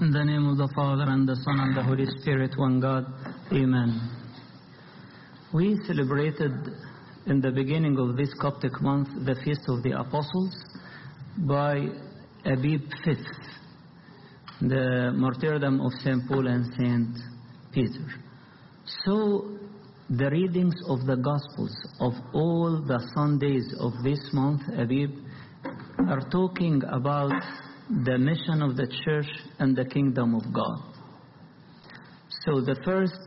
In the name of the Father, and the Son, and the Holy Spirit, one God. Amen. We celebrated in the beginning of this Coptic month the Feast of the Apostles by Abib Fifth, the martyrdom of St. Paul and St. Peter. So, the readings of the Gospels of all the Sundays of this month, Abib, are talking about the mission of the church and the kingdom of God. So the first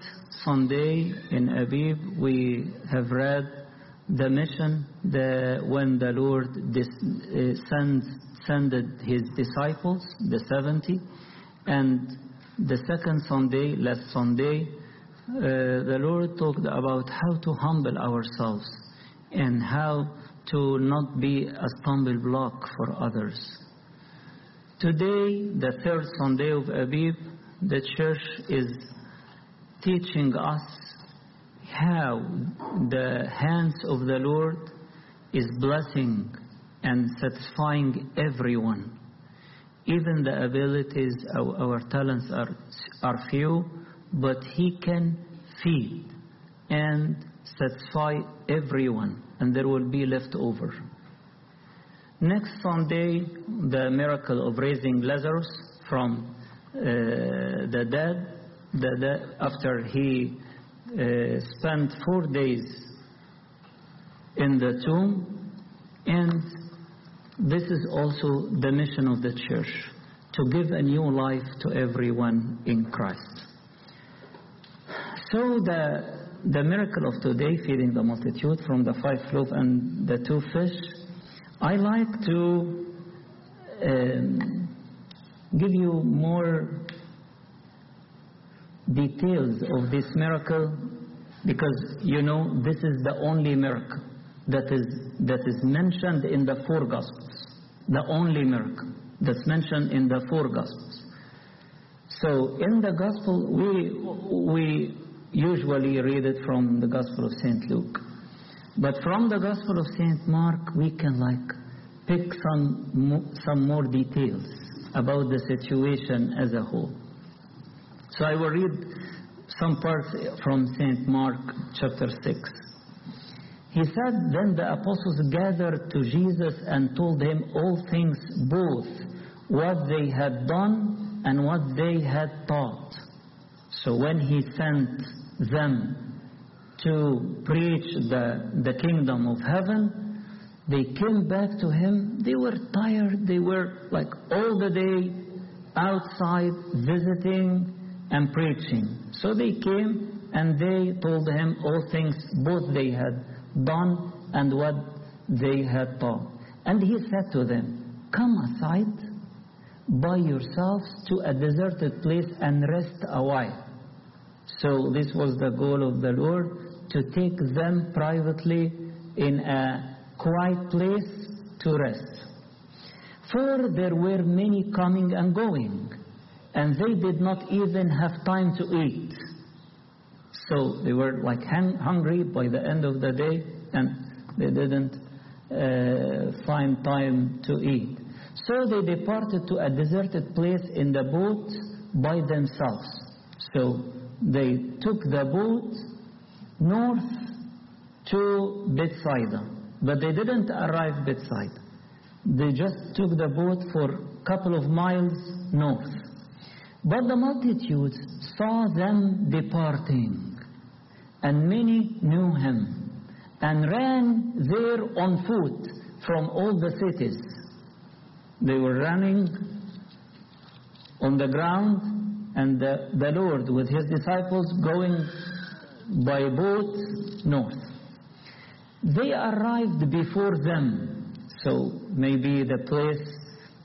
Sunday in Abib, we have read the mission the, when the Lord dis, uh, sended his disciples, the 70, and the second Sunday, last Sunday, uh, the Lord talked about how to humble ourselves and how to not be a stumbling block for others. Today, the third Sunday of Abib, the church is teaching us how the hands of the Lord is blessing and satisfying everyone. Even the abilities, our, our talents are, are few, but He can feed and satisfy everyone, and there will be left over. Next Sunday, the miracle of raising Lazarus from uh, the dead, the, after he uh, spent four days in the tomb, and this is also the mission of the church to give a new life to everyone in Christ. So the the miracle of today, feeding the multitude from the five loaves and the two fish, I like to um, give you more details of this miracle because you know this is the only miracle that is that is mentioned in the four gospels. The only miracle that's mentioned in the four gospels. So in the gospel we we usually read it from the gospel of st luke but from the gospel of st mark we can like pick some some more details about the situation as a whole so I will read some parts from St. Mark chapter 6. He said, Then the apostles gathered to Jesus and told him all things, both what they had done and what they had taught. So when he sent them to preach the, the kingdom of heaven, they came back to him. They were tired. They were like all the day outside visiting and preaching. So they came and they told him all things both they had done and what they had taught. And he said to them, Come aside by yourselves to a deserted place and rest a while. So this was the goal of the Lord to take them privately in a quiet place to rest. For there were many coming and going and they did not even have time to eat. So they were like hungry by the end of the day and they didn't uh, find time to eat. So they departed to a deserted place in the boat by themselves. So they took the boat north to Bethsaida, but they didn't arrive Bethsaida. They just took the boat for a couple of miles north. But the multitudes saw them departing, and many knew him, and ran there on foot from all the cities. They were running on the ground, and the, the Lord with his disciples going by boat north. They arrived before them, so maybe the place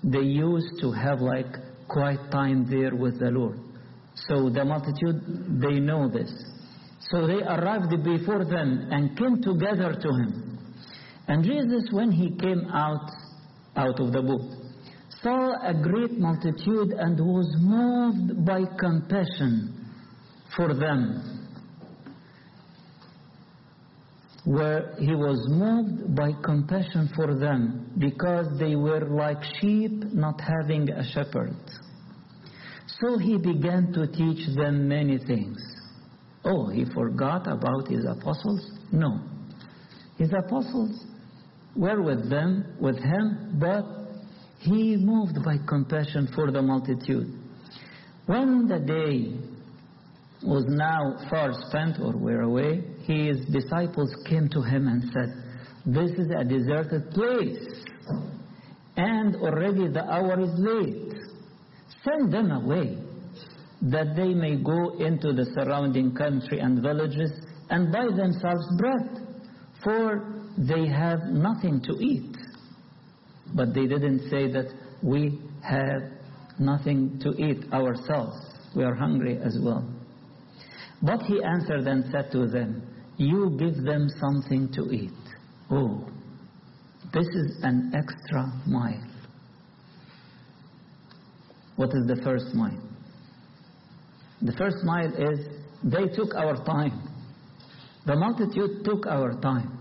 they used to have like quiet time there with the Lord. So the multitude, they know this. So they arrived before them and came together to him. And Jesus, when he came out, out of the boat, saw a great multitude and was moved by compassion for them. Where he was moved by compassion for them because they were like sheep not having a shepherd. So he began to teach them many things. Oh, he forgot about his apostles? No. His apostles were with them, with him, but he moved by compassion for the multitude. When the day was now far spent or were away, his disciples came to him and said, This is a deserted place, and already the hour is late. Send them away, that they may go into the surrounding country and villages and buy themselves bread, for they have nothing to eat. But they didn't say that we have nothing to eat ourselves. We are hungry as well. But he answered and said to them, You give them something to eat. Oh, this is an extra mile. What is the first mile? The first mile is they took our time. The multitude took our time.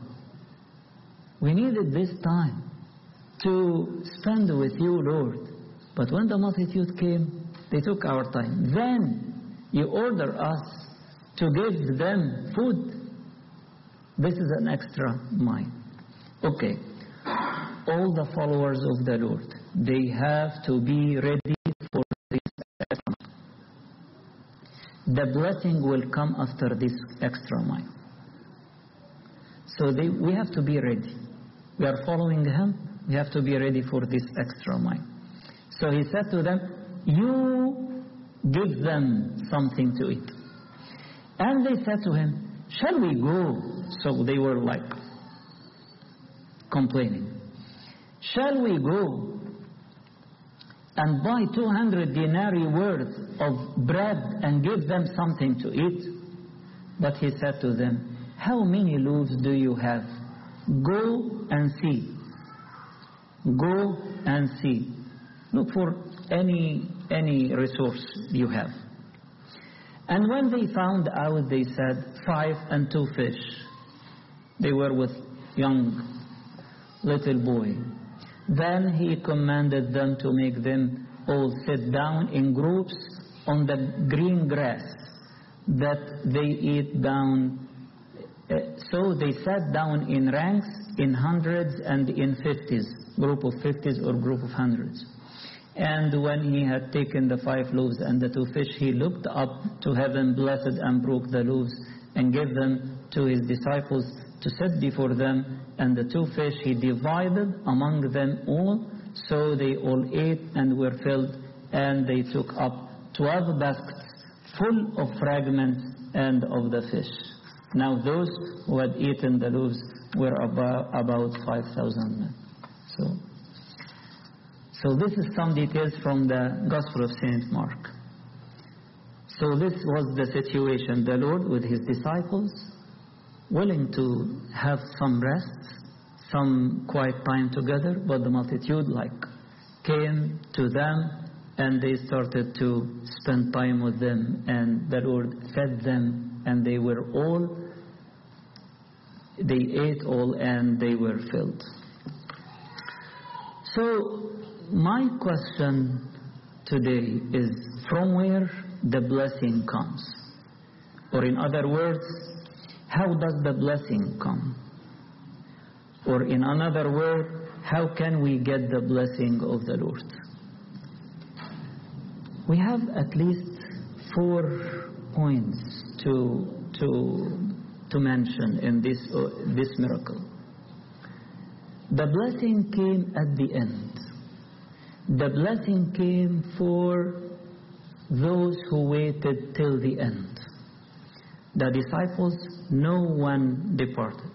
We needed this time to spend with you, Lord. But when the multitude came, they took our time. Then you order us to give them food. This is an extra mile. Okay. All the followers of the Lord, they have to be ready for this extra mile. The blessing will come after this extra mile. So they, we have to be ready. We are following Him. We have to be ready for this extra mile. So He said to them, You give them something to eat. And they said to him, Shall we go? So they were like complaining. Shall we go and buy 200 denarii worth of bread and give them something to eat? But he said to them, How many loaves do you have? Go and see. Go and see. Look for any, any resource you have. And when they found out, they said, Five and two fish. They were with young little boy. Then he commanded them to make them all sit down in groups on the green grass that they eat down. Uh, so they sat down in ranks, in hundreds and in fifties, group of fifties or group of hundreds. And when he had taken the five loaves and the two fish, he looked up to heaven, blessed and broke the loaves, and gave them to his disciples to set before them. And the two fish he divided among them all, so they all ate and were filled, and they took up twelve baskets full of fragments and of the fish. Now those who had eaten the loaves were about, about 5,000 men. So so this is some details from the Gospel of St. Mark. So this was the situation. The Lord with his disciples, willing to have some rest, some quiet time together, but the multitude like came to them and they started to spend time with them and the Lord fed them and they were all they ate all and they were filled. So my question today is from where the blessing comes? Or in other words, how does the blessing come? Or in another word, how can we get the blessing of the Lord? We have at least four points to, to, to mention in this, uh, this miracle. The blessing came at the end the blessing came for those who waited till the end. The disciples, no one departed.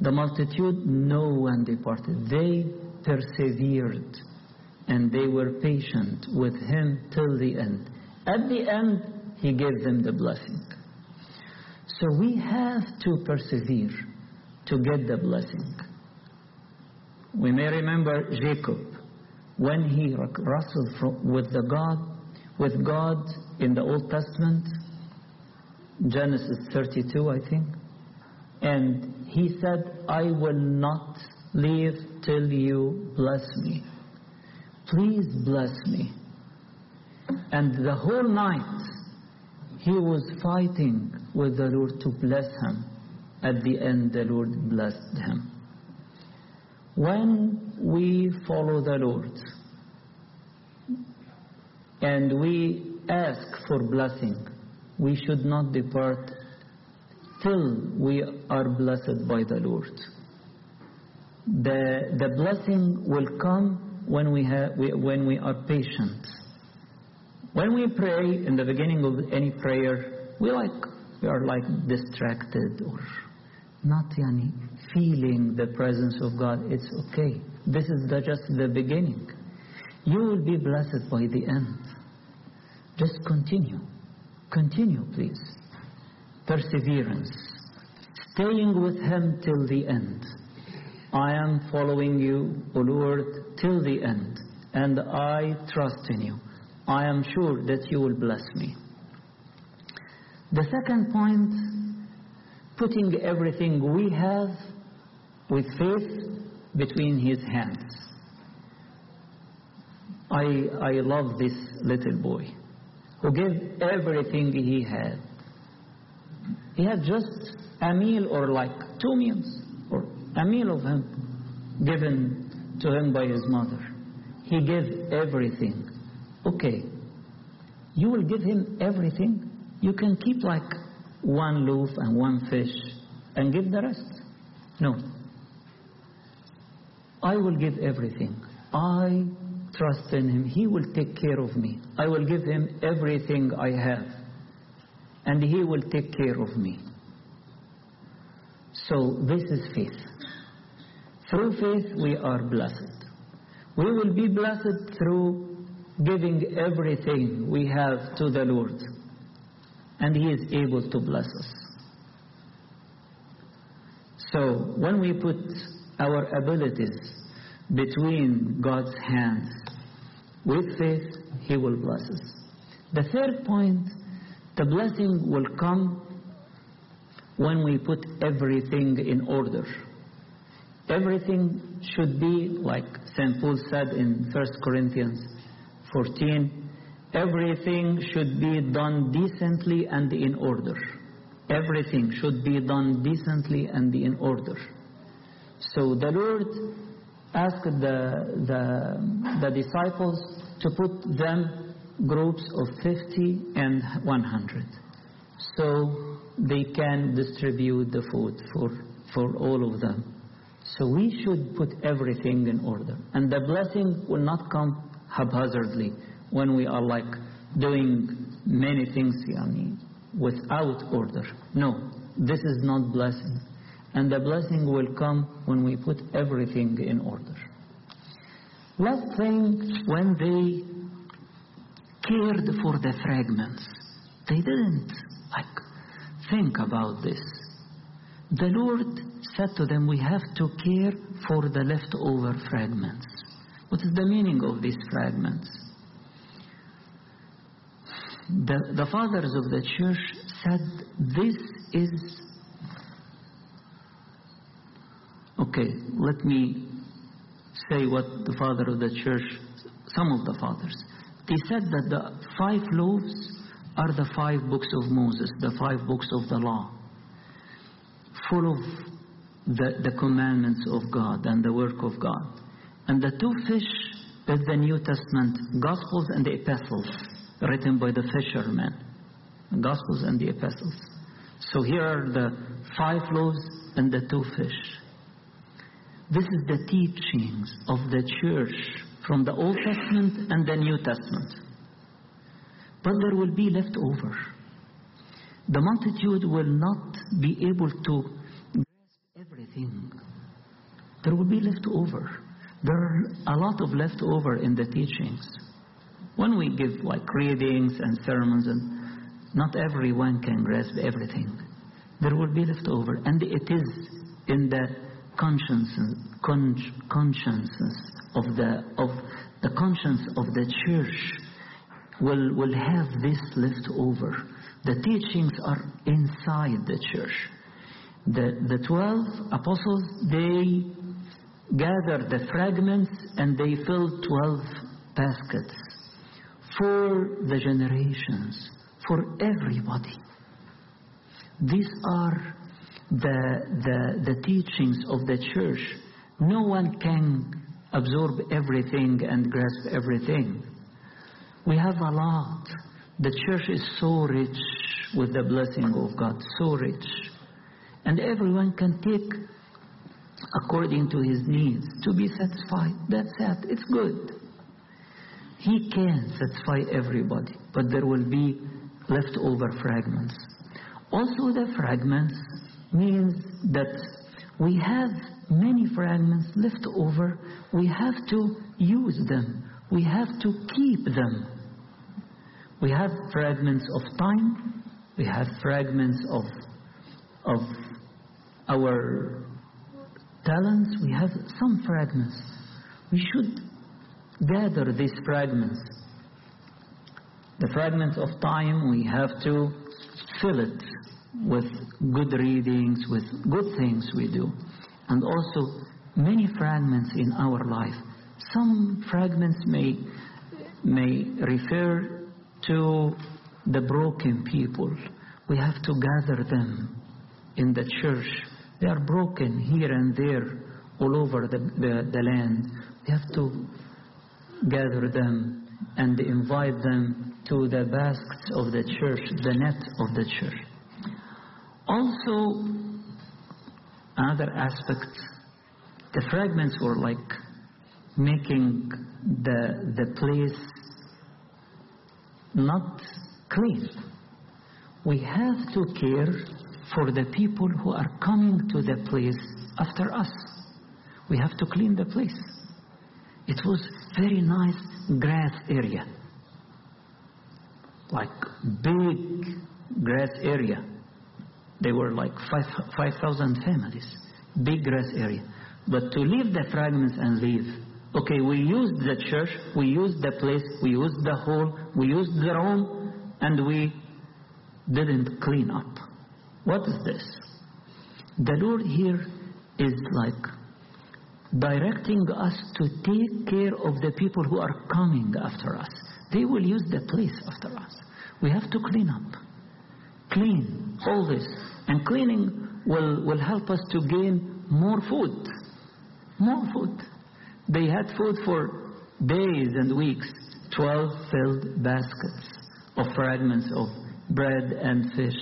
The multitude, no one departed. They persevered and they were patient with him till the end. At the end, he gave them the blessing. So we have to persevere to get the blessing. We may remember Jacob when he wrestled with the God, with God in the Old Testament, Genesis 32, I think, and he said, I will not leave till you bless me. Please bless me. And the whole night he was fighting with the Lord to bless him. At the end, the Lord blessed him. When we follow the Lord and we ask for blessing, we should not depart till we are blessed by the Lord. The, the blessing will come when we, have, we, when we are patient. When we pray in the beginning of any prayer, we like we are like distracted or not yani, feeling the presence of God. It's okay. This is the, just the beginning. You will be blessed by the end. Just continue. Continue, please. Perseverance. Staying with Him till the end. I am following you, O Lord, till the end, and I trust in you. I am sure that you will bless me. The second point, putting everything we have with faith between his hands. I, I love this little boy who gave everything he had. He had just a meal or like two meals or a meal of him given to him by his mother. He gave everything. Okay, you will give him everything. You can keep like one loaf and one fish and give the rest. No. I will give everything. I trust in him. He will take care of me. I will give him everything I have. And he will take care of me. So this is faith. Through faith we are blessed. We will be blessed through giving everything we have to the Lord. And he is able to bless us. So when we put our abilities between God's hands with faith, he will bless us. The third point, the blessing will come when we put everything in order. Everything should be, like St. Paul said in 1 Corinthians 14, everything should be done decently and in order. Everything should be done decently and in order. So the Lord asked the, the, the disciples to put them groups of 50 and 100 so they can distribute the food for, for all of them. So we should put everything in order. And the blessing will not come haphazardly when we are like doing many things yani, without order. No, this is not blessing. And the blessing will come when we put everything in order. Last thing, when they cared for the fragments, they didn't like think about this. The Lord said to them, We have to care for the leftover fragments. What is the meaning of these fragments? The, the fathers of the church said this is. Okay, let me say what the father of the church, some of the fathers, they said that the five loaves are the five books of Moses, the five books of the law, full of the, the commandments of God and the work of God. And the two fish is the New Testament Gospels and the Epistles written by the fishermen. Gospels and the Epistles. So here are the five loaves and the two fish. This is the teachings of the church from the Old Testament and the New Testament. But there will be left over. The multitude will not be able to grasp everything. There will be left over. There are a lot of left over in the teachings. When we give like readings and sermons, and not everyone can grasp everything, there will be left over. And it is in the consciences, con- consciences of the of the conscience of the church will will have this left over. The teachings are inside the church. The the twelve apostles they gathered the fragments and they filled twelve baskets for the generations, for everybody. These are the, the, the teachings of the church. No one can absorb everything and grasp everything. We have a lot. The church is so rich with the blessing of God, so rich. And everyone can take according to his needs to be satisfied. That's it. It's good. He can satisfy everybody, but there will be leftover fragments. Also, the fragments means that we have many fragments left over. We have to use them. We have to keep them. We have fragments of time. We have fragments of of our talents. We have some fragments. We should gather these fragments. The fragments of time, we have to fill it with good readings, with good things we do. And also many fragments in our life. Some fragments may, may refer to the broken people. We have to gather them in the church. They are broken here and there all over the, the, the land. We have to gather them and invite them to the baskets of the church, the net of the church. Also, another aspect, the fragments were like making the, the place not clean. We have to care for the people who are coming to the place after us. We have to clean the place. It was very nice grass area, like big grass area. They were like 5,000 5, families, big grass area. But to leave the fragments and leave, okay, we used the church, we used the place, we used the hall, we used the room, and we didn't clean up. What is this? The Lord here is like directing us to take care of the people who are coming after us. They will use the place after us. We have to clean up. Clean all this. And cleaning will, will help us to gain more food. More food. They had food for days and weeks. Twelve filled baskets of fragments of bread and fish.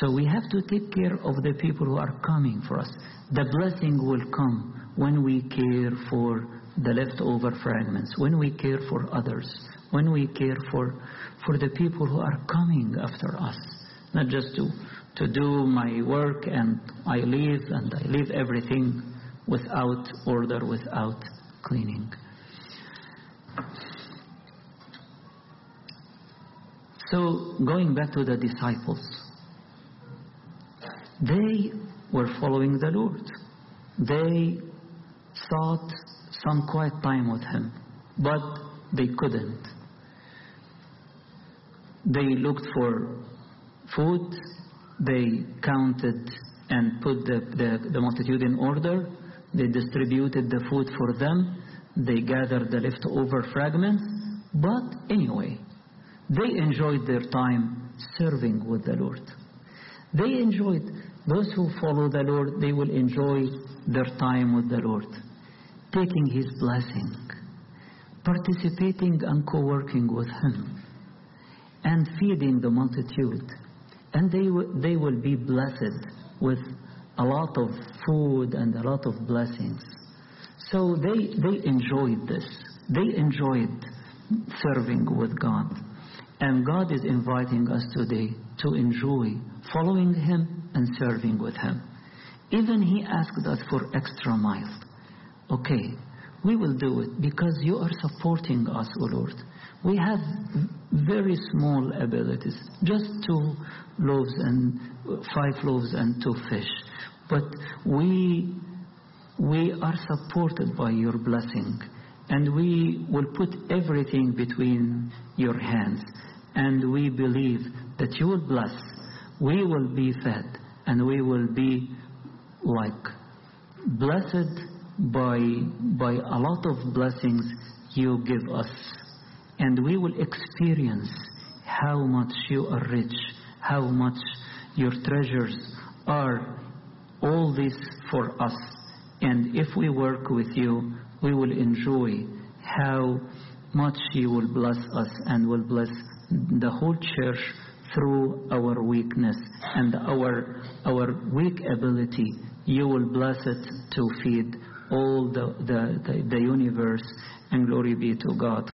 So we have to take care of the people who are coming for us. The blessing will come when we care for the leftover fragments, when we care for others, when we care for, for the people who are coming after us. Not just to, to do my work and I leave and I leave everything without order, without cleaning. So, going back to the disciples, they were following the Lord. They sought some quiet time with Him, but they couldn't. They looked for food, they counted and put the, the, the multitude in order, they distributed the food for them, they gathered the leftover fragments, but anyway, they enjoyed their time serving with the Lord. They enjoyed, those who follow the Lord, they will enjoy their time with the Lord, taking His blessing, participating and co working with Him, and feeding the multitude. And they, they will be blessed with a lot of food and a lot of blessings. So they, they enjoyed this. They enjoyed serving with God. And God is inviting us today to enjoy following Him and serving with Him. Even He asked us for extra miles. Okay, we will do it because you are supporting us, O Lord. We have very small abilities, just two loaves and five loaves and two fish. But we, we are supported by your blessing and we will put everything between your hands and we believe that you will bless we will be fed and we will be like blessed by by a lot of blessings you give us and we will experience how much you are rich, how much your treasures are all this for us. And if we work with you, we will enjoy how much you will bless us and will bless the whole church through our weakness and our our weak ability. You will bless it to feed all the, the, the, the universe and glory be to God.